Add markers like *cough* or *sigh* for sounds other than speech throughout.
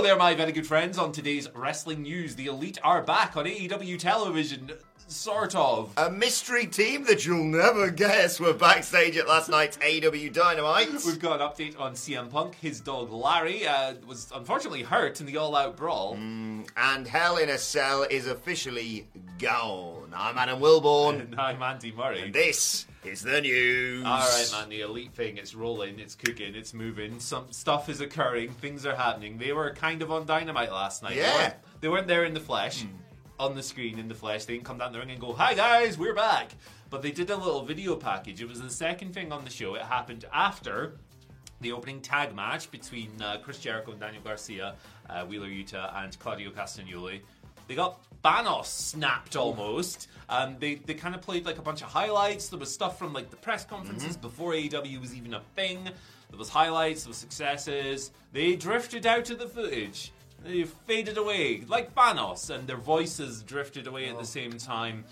Hello there, my very good friends. On today's wrestling news, the Elite are back on AEW television. Sort of. A mystery team that you'll never guess were backstage at last night's AW Dynamite. We've got an update on CM Punk. His dog Larry uh, was unfortunately hurt in the all out brawl. And Hell in a Cell is officially gone. I'm Adam Wilborn. *laughs* And I'm Andy Murray. and this is the news. All right, man. The elite thing, it's rolling, it's cooking, it's moving. Some stuff is occurring, things are happening. They were kind of on dynamite last night. They Yeah. weren't, they weren't there in the flesh, on the screen in the flesh. They didn't come down the ring and go, "Hi guys, we're back." But they did a little video package. It was the second thing on the show. It happened after the opening tag match between uh, Chris Jericho and Daniel Garcia, uh, Wheeler Yuta, and Claudio Castagnoli. They got Thanos snapped almost. Um, they they kind of played like a bunch of highlights. There was stuff from like the press conferences before AEW was even a thing. There was highlights, there was successes. They drifted out of the footage. They faded away like Thanos, and their voices drifted away at the same time.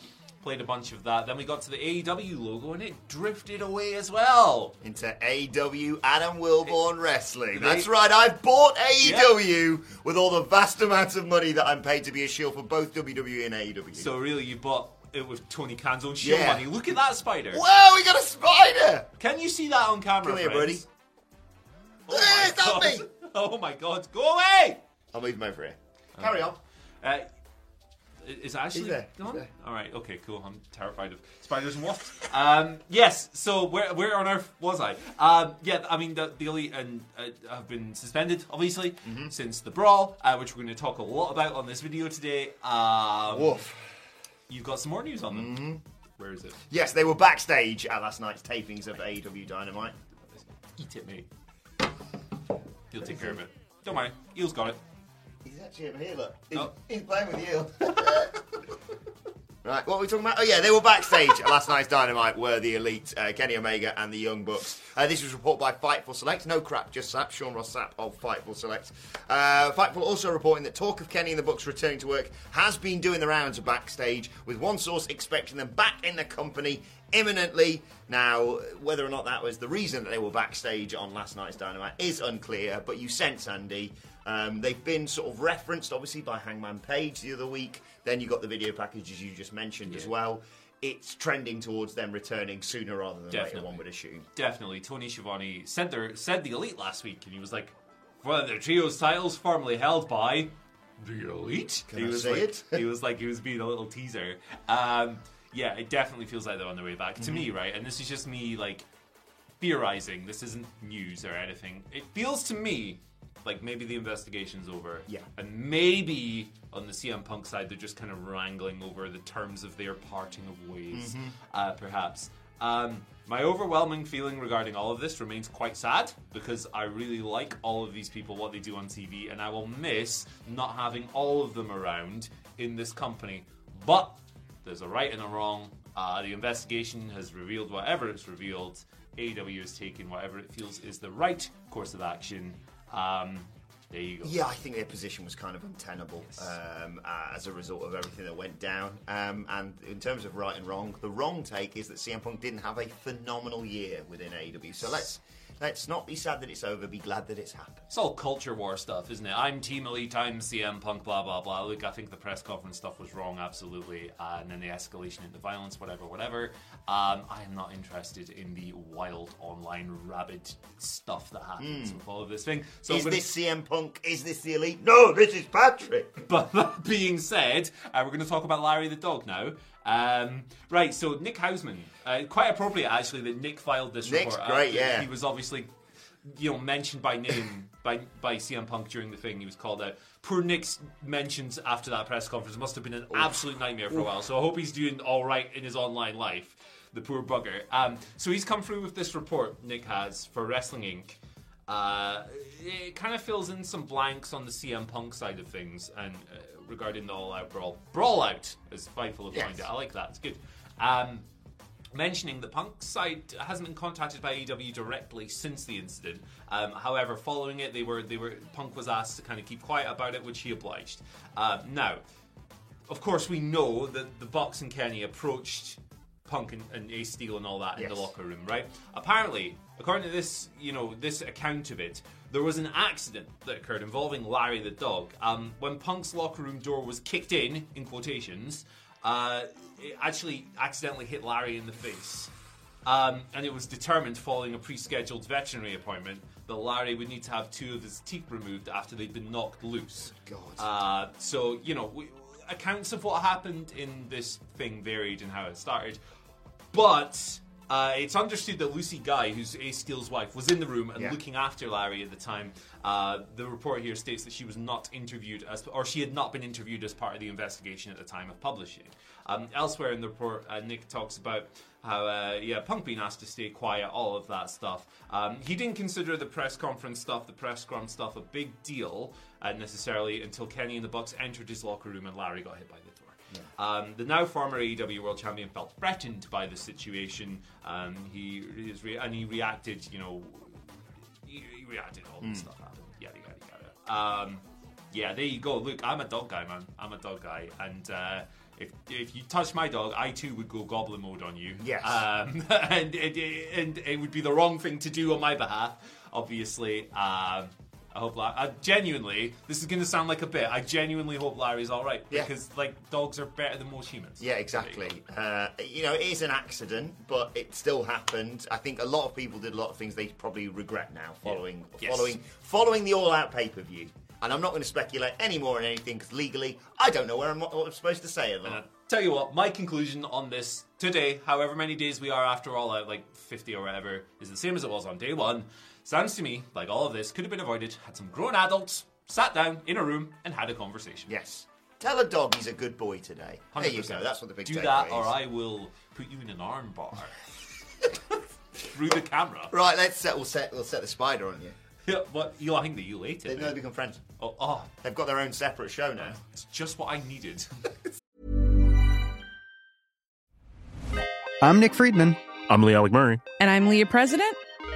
Played a bunch of that. Then we got to the AEW logo, and it drifted away as well. Into AW Adam Wilborn Wrestling. They- That's right, I've bought AEW with all the vast amounts of money that I'm paid to be a shield for both WWE and AEW. So really, you bought it with Tony Khan's own shield Yeah. money. Look at that spider. Whoa, we got a spider! Can you see that on camera, Come here, friends? buddy. Oh Eh, stop God. me. *laughs* Oh my God! Go away! I'll move him over here. Carry on. Uh, is Ashley He's there, he's gone? there. All right. Okay. Cool. I'm terrified of spiders and wasps. Um, yes. So where where on earth was I? Um, yeah. I mean the, the elite and uh, have been suspended obviously Mm-hmm. since the brawl, uh, which we're going to talk a lot about on this video today. Um, Woof. You've got some more news on them. Mm-hmm. Where is it? Yes, they were backstage at last night's tapings of AEW Dynamite. Eat it, mate. He'll take care of it. Don't worry. Eel's got it. He's actually over here, look. He's, Oh. he's playing with you. *laughs* right, what are we talking about? Oh, yeah, they were backstage at last night's Dynamite, were the Elite, uh, Kenny Omega and the Young Bucks. Uh, this was reported by Fightful Select. No crap, just Sap, Sean Ross Sapp of Fightful Select. Uh, Fightful also reporting that talk of Kenny and the Bucks returning to work has been doing the rounds of backstage, with one source expecting them back in the company imminently. Now, whether or not that was the reason that they were backstage on last night's Dynamite is unclear, but you sense, Andy, um, they've been sort of referenced, obviously, by Hangman Page the other week. Then you got the video packages you just mentioned as well. It's trending towards them returning sooner rather than later, Definitely. one would assume. Definitely. Tony Schiavone said, their, said the Elite last week, and he was like, one of their trios titles formerly held by the Elite. Can he I was like, it? he was like, he was being a little teaser. Um, yeah, it definitely feels like they're on their way back. To Mm-hmm. me, right? And this is just me, like, theorizing. This isn't news or anything. It feels to me like maybe the investigation's over. Yeah. And maybe on the CM Punk side, they're just kind of wrangling over the terms of their parting of ways, Mm-hmm. uh, perhaps. Um, my overwhelming feeling regarding all of this remains quite sad because I really like all of these people, what they do on TV, and I will miss not having all of them around in this company. But there's a right and a wrong. Uh, the investigation has revealed whatever it's revealed. AEW has taken whatever it feels is the right course of action. Um, there you go. Yeah, I think their position was kind of untenable um, uh, as a result of everything that went down. Um, and in terms of right and wrong, the wrong take is that CM Punk didn't have a phenomenal year within AEW. So let's let's not be sad that it's over. Be glad that it's happened. It's all culture war stuff, isn't it? I'm Team Elite, I'm CM Punk, blah, blah, blah. Look, I think the press conference stuff was wrong, absolutely. Uh, and then the escalation into violence, whatever, whatever. Um, I am not interested in the wild online rabid stuff that happens with all of this thing. So is gonna- this CM Punk? Is this the elite? No, this is Patrick. *laughs* But that being said, uh, we're going to talk about Larry the dog now. Um, right, so Nick Hausman, uh, quite appropriate actually that Nick filed this Nick's report. great, yeah. He was obviously, you know, mentioned by name by by CM Punk during the thing. He was called out. Poor Nick's mentions after that press conference must have been an absolute nightmare for a while. So I hope he's doing all right in his online life. The poor bugger. Um, so he's come through with this report. Nick has for Wrestling Inc. Uh, it kind of fills in some blanks on the CM Punk side of things and uh, regarding the All Out Brawl. Brawl Out, as Fightful have coined Yes. it. I like that. It's good. Um, mentioning the Punk side hasn't been contacted by AEW directly since the incident. Um, however, following it, they were they were Punk was asked to kind of keep quiet about it, which he obliged. Uh, now, of course, we know that the Bucks and Kenny approached Punk and, and Ace Steel and all that in the locker room, right? Apparently, according to this, you know, this account of it, there was an accident that occurred involving Larry the dog. Um, when Punk's locker room door was kicked in, in quotations, uh, it actually accidentally hit Larry in the face. Um, and it was determined following a pre-scheduled veterinary appointment that Larry would need to have two of his teeth removed after they'd been knocked loose. God. Uh, so you know, we, accounts of what happened in this thing varied and how it started, but uh, it's understood that Lucy Guy, who's Ace Steel's wife, was in the room and Yeah. looking after Larry at the time. Uh, the report here states that she was not interviewed as, or she had not been interviewed as part of the investigation at the time of publishing. Um, elsewhere in the report, uh, Nick talks about how, uh, yeah, Punk being asked to stay quiet, all of that stuff. Um, he didn't consider the press conference stuff, the press scrum stuff, a big deal uh, necessarily until Kenny and the Bucks entered his locker room and Larry got hit by the door. Um, the now former AEW World Champion felt threatened by the situation. Um, he is re- and he reacted, you know, he, he reacted. All this stuff happened. Yada yada yada. Um, yeah, there you go. Look, I'm a dog guy, man. I'm a dog guy, and uh, if if you touch my dog, I too would go goblin mode on you. Yes. Um, *laughs* and it, and it would be the wrong thing to do on my behalf. Obviously. Um, I hope, La- I genuinely, this is going to sound like a bit. I genuinely hope Larry's all right Yeah. because, like, dogs are better than most humans. Yeah, exactly. Uh, you know, it is an accident, but it still happened. I think a lot of people did a lot of things they probably regret now following Yes. following following the All Out pay per view. And I'm not going to speculate any more on anything because legally, I don't know where I'm, what I'm supposed to say. And. I tell you what, my conclusion on this today, however many days we are after all out, like 50 or whatever, is the same as it was on day one. Sounds to me like all of this could have been avoided had some grown adults sat down in a room and had a conversation. Yes. Tell a dog he's a good boy today. There you 100%. go. That's what the big Do takeaway that, is. or I will put you in an arm bar *laughs* through the camera. Right, let's set. We'll set. We'll set the spider on you. *laughs* Yeah, but You, I think that you later. They know they become friends. Oh, oh, They've got their own separate show now. it's just what I needed. *laughs* I'm Nick Friedman. I'm Lee Alec Murray. And I'm Leah President,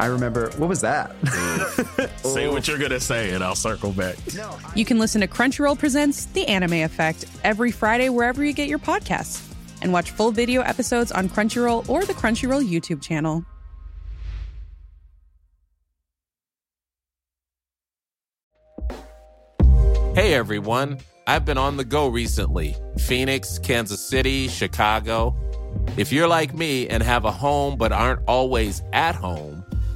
I remember, what was that? Mm. *laughs* Say what you're gonna say, and I'll circle back. you can listen to Crunchyroll Presents The Anime Effect every Friday wherever you get your podcasts. And watch full video episodes on Crunchyroll or the Crunchyroll YouTube channel. Hey everyone, I've been on the go recently Phoenix, Kansas City, Chicago. If you're like me and have a home but aren't always at home,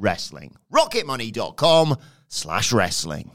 wrestling. rocketmoney.com slash wrestling.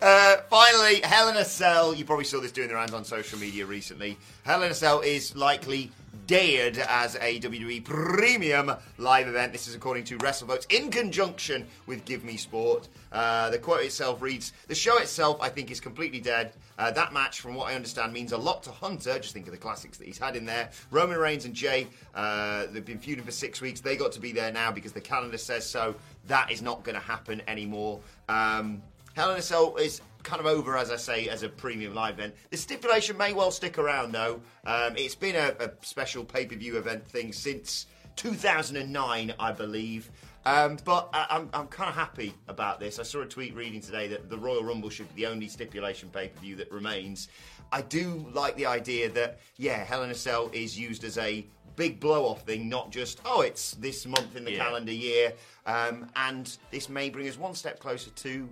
Uh, finally, Hell in a Cell. You probably saw this doing the rounds on social media recently. Hell in a Cell is likely dared as a WWE premium live event. This is according to WrestleVotes in conjunction with Give Me Sport. Uh, the quote itself reads The show itself, I think, is completely dead. Uh, that match, from what I understand, means a lot to Hunter. Just think of the classics that he's had in there. Roman Reigns and Jay, uh, they've been feuding for six weeks. They got to be there now because the calendar says so. That is not going to happen anymore. Um, Hell in a Cell is kind of over, as I say, as a premium live event. The stipulation may well stick around, though. Um, it's been a, a special pay per view event thing since 2009, I believe. Um, but I, I'm, I'm kind of happy about this. I saw a tweet reading today that the Royal Rumble should be the only stipulation pay per view that remains. I do like the idea that, yeah, Hell in a Cell is used as a big blow off thing, not just, oh, it's this month in the Yeah. calendar year. Um, and this may bring us one step closer to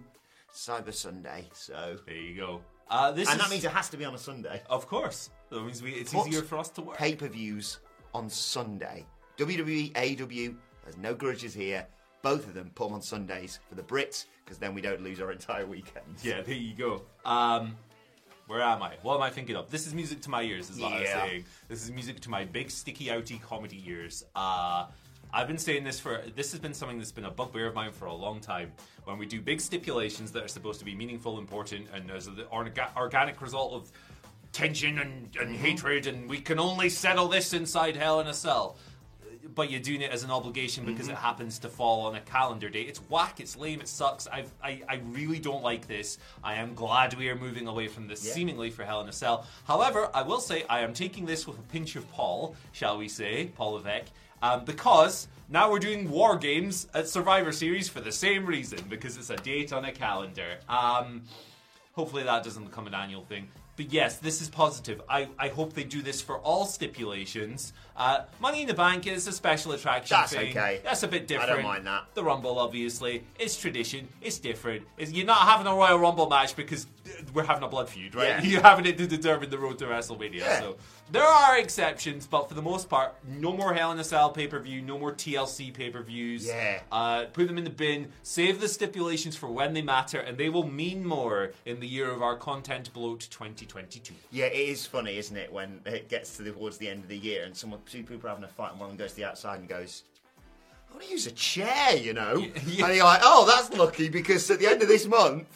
Cyber Sunday. So, There you go. Uh, this and is, that means it has to be on a Sunday. of course, that means we, it's Put easier for us to work. Pay per views on Sunday. WWE, AEW, there's no grudges here. Both of them put them on Sundays for the Brits because then we don't lose our entire weekend. Yeah, there you go. Um, where am I? What am I thinking of? This is music to my ears, is what I was Yeah. saying. This is music to my big, sticky, outy comedy ears. Uh, I've been saying this for. This has been something that's been a bugbear of mine for a long time. When we do big stipulations that are supposed to be meaningful, important, and as an orga- organic result of tension and, and hatred, and we can only settle this inside Hell in a Cell but you're doing it as an obligation because Mm-hmm. it happens to fall on a calendar date. It's whack, it's lame, it sucks. I've, I, I really don't like this. I am glad we are moving away from this Yeah. seemingly for Hell in a Cell. However, I will say I am taking this with a pinch of Paul, shall we say, Paul Levesque, um, because now we're doing War Games at Survivor Series for the same reason, because it's a date on a calendar. Um, Hopefully that doesn't become an annual thing. But yes, this is positive. I, I hope they do this for all stipulations. Uh, Money in the Bank is a special attraction That's thing. okay. That's a bit different. I don't mind that. The Rumble, obviously, it's tradition. It's different. It's, you're not having a Royal Rumble match because we're having a blood feud, right? Yeah. *laughs* You're having it to determine the road to WrestleMania. Yeah. So there are exceptions, but for the most part, no more Hell in a Cell pay per view, no more TLC pay per views. Yeah. Uh, put them in the bin. Save the stipulations for when they matter, and they will mean more in the year of our content bloat 2022. Yeah, it is funny, isn't it, when it gets to the, towards the end of the year and someone, two people are having a fight and one goes to the outside and goes, I want to use a chair, you know? *laughs* yeah. And you're like, oh, that's lucky because at the end of this month,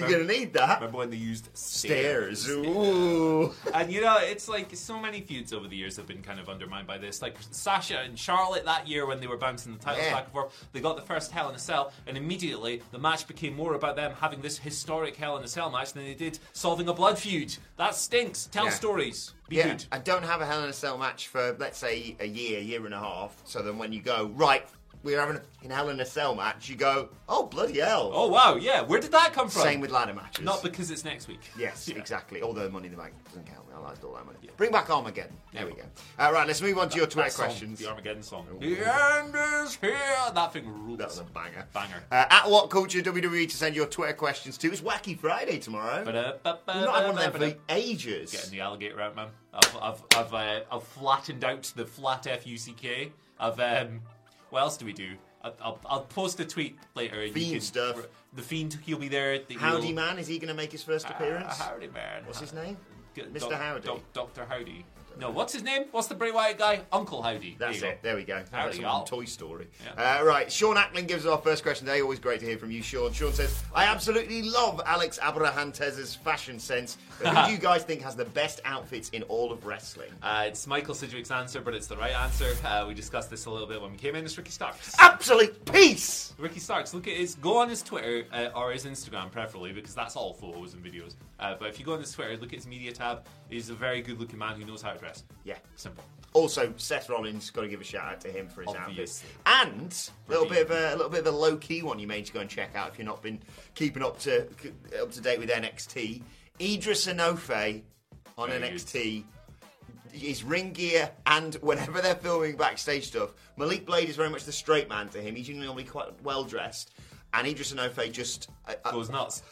you're to need that. Remember when they used Stairs. Ooh. *laughs* And you know, it's like so many feuds over the years have been kind of undermined by this. Like Sasha and Charlotte that year when they were bouncing the titles Yeah. back and forth, they got the first Hell in a Cell, and immediately the match became more about them having this historic Hell in a Cell match than they did solving a blood feud. That stinks. Tell Yeah. stories. Be Yeah, good. and don't have a Hell in a Cell match for, let's say, a year, year and a half. So then when you go, right, we're having an Hell in a Cell match, you go, oh, bloody hell. Oh wow, yeah. Where did that come from? Same with ladder matches. Not because it's next week. Yes, *laughs* Yeah. exactly. Although Money in the Bank doesn't count. We realised all that money. Bring back Armageddon. There we go. Uh, right, let's move on to your Twitter song, questions. The Armageddon song. Ooh. The end is here. That thing rules. That was a banger. Banger. Uh, at What Culture WWE to send your Twitter questions to. It's Wacky Friday tomorrow. We've not had one of them for ages. Getting the alligator out, man. I've I've I've, uh, I've flattened out the flat F U C K. I've um. What else do we do? I'll, I'll, I'll post a tweet later. Fiend can- stuff. The fiend, he'll be there. The, Howdy Man, is he going to make his first Uh, appearance? howdy man. What's his name? Mr. Doc- Howdy. Doc- Doctor Howdy. No, what's his name? What's the Bray Wyatt guy? Uncle Howdy. That's there it. There we go. There That's go. Toy Story. Yeah. Uh, right. Sean Ackling gives us our first question today. Always great to hear from you, Sean. Sean says, I absolutely love Alex Abrahantes's fashion sense. But who do you guys think has the best outfits in all of wrestling? Uh, it's Michael Sidgwick's answer, but it's the right answer. Uh, we discussed this a little bit when we came in. It's Ricky Starks. Absolute peace! Ricky Starks, look at his, go on his Twitter uh, or his Instagram, preferably, because that's all photos and videos. Uh, but if you go on his Twitter, look at his media tab. He's a very good-looking man who knows how to Yeah. Simple. Also, Seth Rollins got to give a shout out to him for his Obviously. outfits, and a little bit of a, a little bit of a low key one you may need to go and check out if you're not been keeping up to up to date with NXT. Idris Enofe on Very good. NXT. His ring gear and whenever they're filming backstage stuff, Malik Blade is very much the straight man to him. He's usually normally quite well dressed, and Idris Enofe just I, I, Goes nuts.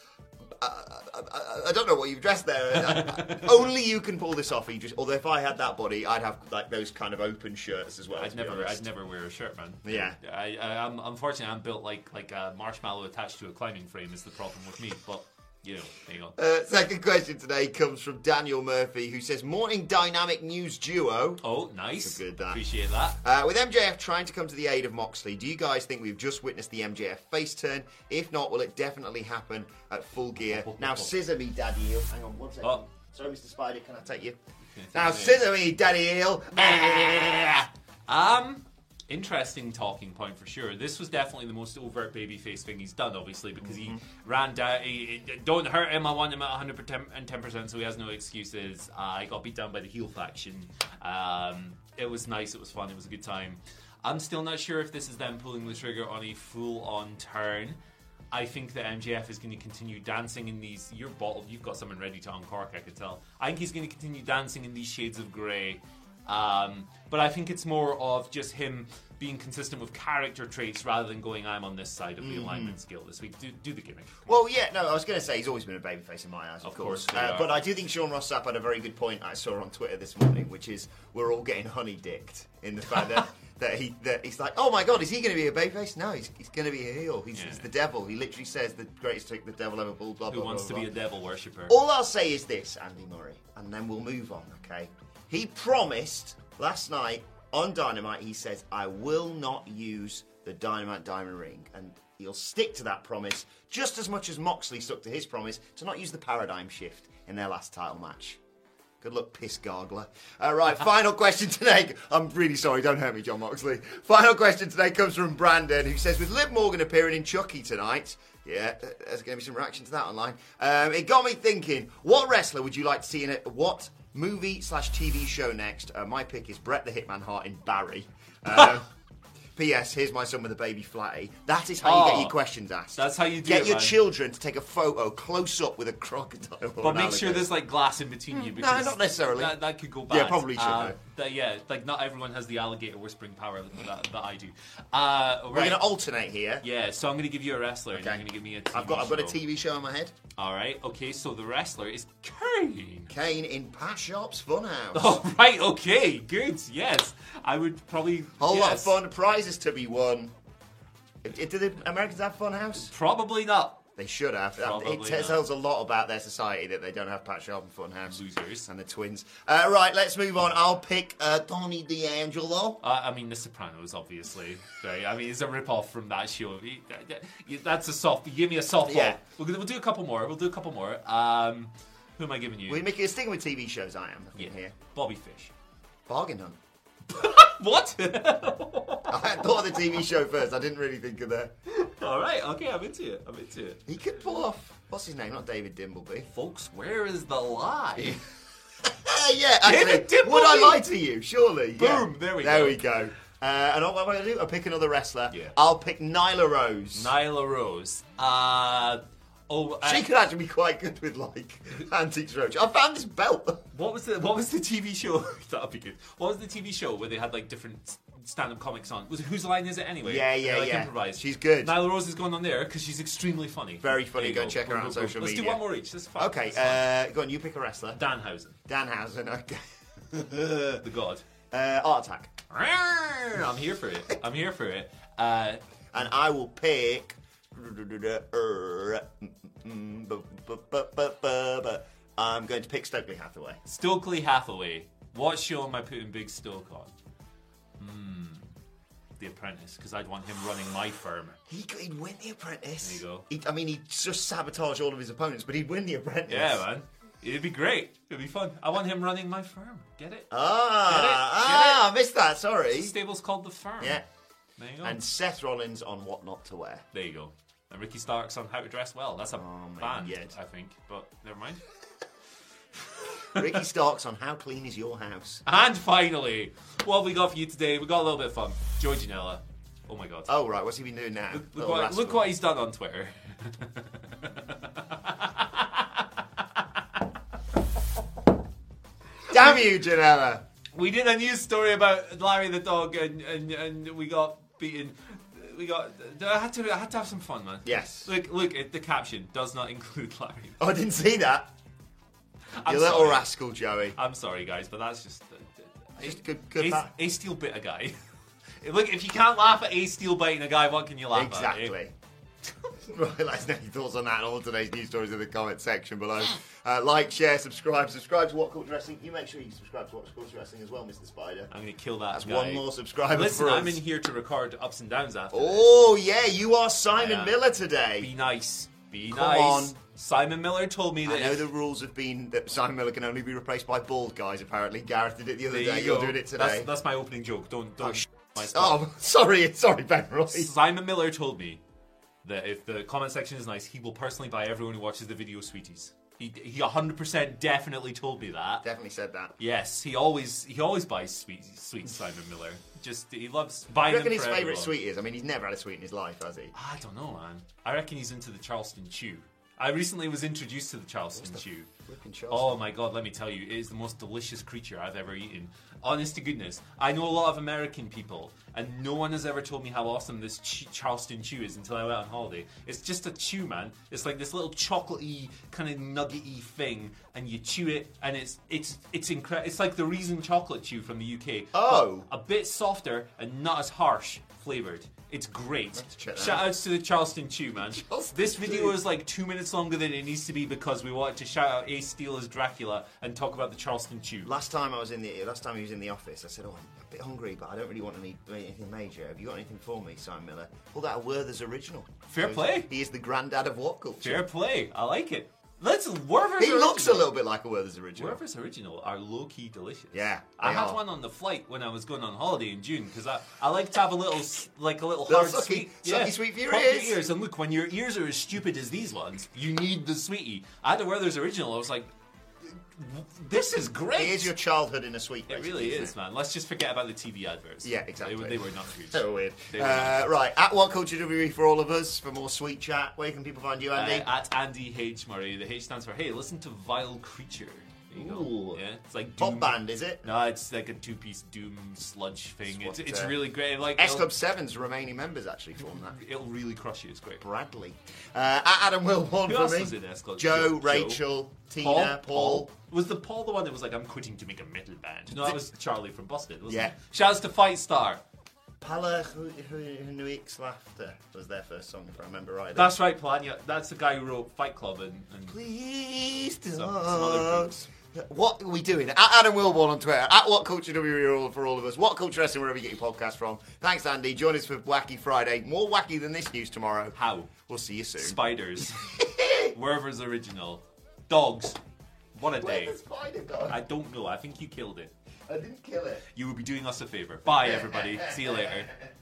I, I don't know what you've dressed there. *laughs* Only you can pull this off. Idris. Although if I had that body, I'd have like those kind of open shirts as well. I'd never. I'd never wear a shirt, man. Yeah. I, I, I'm unfortunately I'm built like like a marshmallow attached to a climbing frame. Is the problem with me? But you you go. Uh, second question today comes from Daniel Murphy, who says, "Morning dynamic news duo." Oh, nice. Good, that. Appreciate that. Uh, with MJF trying to come to the aid of Moxley, do you guys think we've just witnessed the MJF face turn? If not, will it definitely happen at full gear? *laughs* now, scissor me, Daddy Eel. Hang on one second. Oh. Sorry, Mr. Spider, can I take you? *laughs* Now, scissor me, Daddy Eel. *laughs* Um, interesting talking point for sure. This was definitely the most overt babyface thing he's done, obviously, because he ran down. He, he- don't hurt him. I want him at 110 percent, so he has no excuses. Uh, he got beat down by the heel faction. Um, it was nice. It was fun. It was a good time. I'm still not sure if this is them pulling the trigger on a full-on turn. I think that MJF is going to continue dancing in these. You're bottled. You've got someone ready to uncork. I could tell. I think he's going to continue dancing in these shades of grey. Um, but I think it's more of just him being consistent with character traits rather than going, "I'm on this side of the alignment scale this week." Do, do the gimmick. Well, yeah, no, I was going to say he's always been a babyface in my eyes, of, Of course. course Uh, but I do think Sean Ross Sapp had a very good point I saw on Twitter this morning, which is we're all getting honey dicked in the fact that, *laughs* that he that he's like, oh my god, is he going to be a babyface? No, he's, he's going to be a heel. He's, he's the devil. He literally says the greatest trick the devil ever pulled. Blah Who blah. wants blah, to be a devil worshipper? All I'll say is this, Andy Murray, and then we'll move on, okay? He promised last night on Dynamite, he says, I will not use the Dynamite Diamond Ring. And he'll stick to that promise just as much as Moxley stuck to his promise to not use the paradigm shift in their last title match. Good luck, piss gargler. All right, *laughs* final question today. I'm really sorry, don't hurt me, John Moxley. Final question today comes from Brandon, who says, with Liv Morgan appearing in Chucky tonight, yeah, there's going to be some reaction to that online. Um, it got me thinking, what wrestler would you like to see in it? What movie slash TV show next? Uh, my pick is Brett the Hitman Hart in Barry. *laughs* Um, P.S. Here's my son with a baby flatty. That is how you get Oh, your questions asked. that's how you do get it, your man. children to take a photo close up with a crocodile. or But an make sure alligator. there's like glass in between you because not necessarily. That, that could go bad. Yeah, probably should, Uh. That- yeah, like not everyone has the alligator whispering power that, that I do. Uh, We're going to alternate here. Yeah, so I'm going to give you a wrestler, and Okay. you're going to give me a TV I've got I've got a show. TV show in my head. All right. Okay. So the wrestler is Kane. Kane in Pat Sharp's Funhouse. *laughs* Oh, right. Okay. Good. Yes. I would probably. Whole lot of yes. fun prizes to be won. Do the Americans have Funhouse? Probably not. They should have. Probably it not. tells a lot about their society that they don't have Pat Sharp and Funhouse. Losers. And the twins. Uh, right, let's move on. I'll pick uh, Tony D'Angelo. Uh, I mean, The Sopranos, obviously. Right? I mean, it's a rip-off from that show. He- that- that- That's a soft. Give me a softball. Yeah. We'll, we'll do a couple more. We'll do a couple more. Um, who am I giving you? We're making a sticking with TV shows. I am yeah. here. Bobby Fish. Bargain Hunt. *laughs* What? *laughs* I thought of the TV show first. I didn't really think of that. All right. Okay. I'm into it. I'm into it. He could pull off. What's his name? Not David Dimbleby. Folks, where is the lie? *laughs* Yeah, David actually, Dimbleby. would I lie to you? Surely. yeah. Boom, there we there go. There we go. Uh, and what am I going to do? I'll pick another wrestler. Yeah. I'll pick Nyla Rose. Nyla Rose. Uh, oh, she I- could actually be quite good with like *laughs* antiques roach. I found this belt. What was the What was the TV show? *laughs* That'd be good. What was the TV show where they had like different stand-up comics on? Was it whose line is it anyway? Yeah, yeah, like, yeah. Improvise. She's good. Nyla Rose is going on there because she's extremely funny. Very funny. Go and check her out on social Let's media. do one more each. That's fine. Okay, That's uh, go on. You pick a wrestler. Danhausen, Danhausen. Okay. *laughs* the god. uh, Art Attack. I'm here for it. I'm here for it. Uh, and I will pick. I'm going to pick Stokely Hathaway. Stokely Hathaway. What show am I putting Big Stoke on? Hmm. The Apprentice, because I'd want him running my firm. He, he'd win The Apprentice. There you go. He'd, I mean, he'd just sabotage all of his opponents, but he'd win The Apprentice. Yeah, man. It'd be great. It'd be fun. I want him running my firm. Get it? Ah, Get it? Get ah, it? I missed that. Sorry. The stable's called the firm. Yeah. There you go. And Seth Rollins on what not to wear. there you go. And Ricky Starks on how to dress well. That's a Oh, band, God. I think. But never mind. Ricky Starks on how clean is your house. And finally, what have we got for you today? We got a little bit of fun. Joey Janela. Oh my god. Oh right, what's he been doing now? Look Little oh, what, look what he's done on Twitter. *laughs* Damn you, Janela. We did a news story about Larry the dog, and, and, and we got beaten. We got. I had to. I had to have some fun, man. Yes. Look, look. It, the caption does not include *laughs* Larry. Oh, I didn't see that. I'm You little sorry. rascal, Joey. I'm sorry, guys, but that's just. Just good, good a, a steel bit a guy. *laughs* look, if you can't laugh at a steel biting a guy, what can you laugh at? eh? Exactly. Right, let us know your thoughts on that and all today's news stories in the comment section below. Uh, like, share, subscribe. Subscribe to What Culture Wrestling. You make sure you subscribe to What Culture Wrestling as well, Mr. Spider. I'm gonna kill that That's guy. one more subscriber Listen, for us. I'm in here to record ups and downs after. this. Oh, yeah, you are Simon. Miller Be today. nice. Be nice. Come nice. on. Simon Miller told me that. I know the rules have been that Simon Miller can only be replaced by bald guys, apparently. Gareth did it the other there day. you You're go. doing it today. that's my opening joke. Don't don't. Oh, sh- my stuff. Oh, *laughs* sorry, sorry, Ben Roy. Simon Miller told me that if the comment section is nice, he will personally buy everyone who watches the video sweeties. He he 100% definitely told me that. Definitely said that. Yes, he always he always buys sweet sweet Simon Miller. Just he loves buying. I reckon his favourite sweet is. I mean, he's never had a sweet in his life, has he? I don't know, man. I reckon he's into the Charleston Chew. I recently was introduced to the Charleston Chew. flipping Oh my god, let me tell you, it is the most delicious creature I've ever eaten. Honest to goodness, I know a lot of American people, and no one has ever told me how awesome this ch- Charleston Chew is until I went on holiday. It's just a chew, man. It's like this little chocolatey, kind of nuggety thing, and you chew it, and it's it's it's incredible. It's like the Reason chocolate chew from the UK. Oh. a bit softer and not as harsh flavored. It's great. Shout outs to the Charleston Chew, man. *laughs* Charleston this video Chew. is like two minutes longer than it needs to be because we wanted to shout out Ace Steel as Dracula and talk about the Charleston Chew. Last time I was in the last time he was in the office, I said, "Oh, I'm a bit hungry, but I don't really want any, anything major. Have you got anything for me, Simon Miller?" Pulled out a Werther's original. Fair So play. He is the granddad of what culture? Fair play. I like it. Let's Werther's He looks a little bit like a Werther's original. Werther's original are low key delicious. Yeah, I had are. one on the flight when I was going on holiday in June because I, I like to have a little like a little Little hard sucky- sweet sucky sweet for your pop ears. And look, when your ears are as stupid as these ones, you need the sweetie. I had a Werther's original. I was like, this is great. It is your childhood in a sweet. It really isn't man. Let's just forget about the TV adverts. Yeah, exactly. They, were- they were not good. So *laughs* weird. They were Uh, not right, at What Culture WWE for all of us for more sweet chat. Where can people find you. Andy? Uh, at Andy H Murray. The H stands for Hey, listen to Vile Creature. There you go. Yeah, it's like Pop band, is it? No, it's like a two-piece Doom sludge thing. It's It's, uh, really great. Like S Club 7's remaining members actually formed that. it'll really crush you. It's great. Bradley. Uh, Adam Will one Who for else me. was in S Club? Joe, Joe, Rachel, Tina, Paul. Was the Paul the one that was like, I'm quitting to make a metal band? No, that was *laughs* Charlie from Busted. wasn't Yeah. it? Shouts to Fightstar. Pala Hunuik's Laughter was their first song, if I remember right. That's right, Plania. That's the guy who wrote Fight Club and, and Please don't. some other groups. What are we doing? At Adam Wilborn on Twitter. At What Culture WWE for all of us. What Culture Wrestling, wherever you get your podcast from. Thanks, Andy. Join us for Wacky Friday. More wacky than this news tomorrow. how? We'll see you soon. Spiders. *laughs* Werther's original. Dogs. What a day. the spider gone? I don't know. I think you killed it. I didn't kill it. You will be doing us a favor. Bye, *laughs* everybody. See you later. *laughs*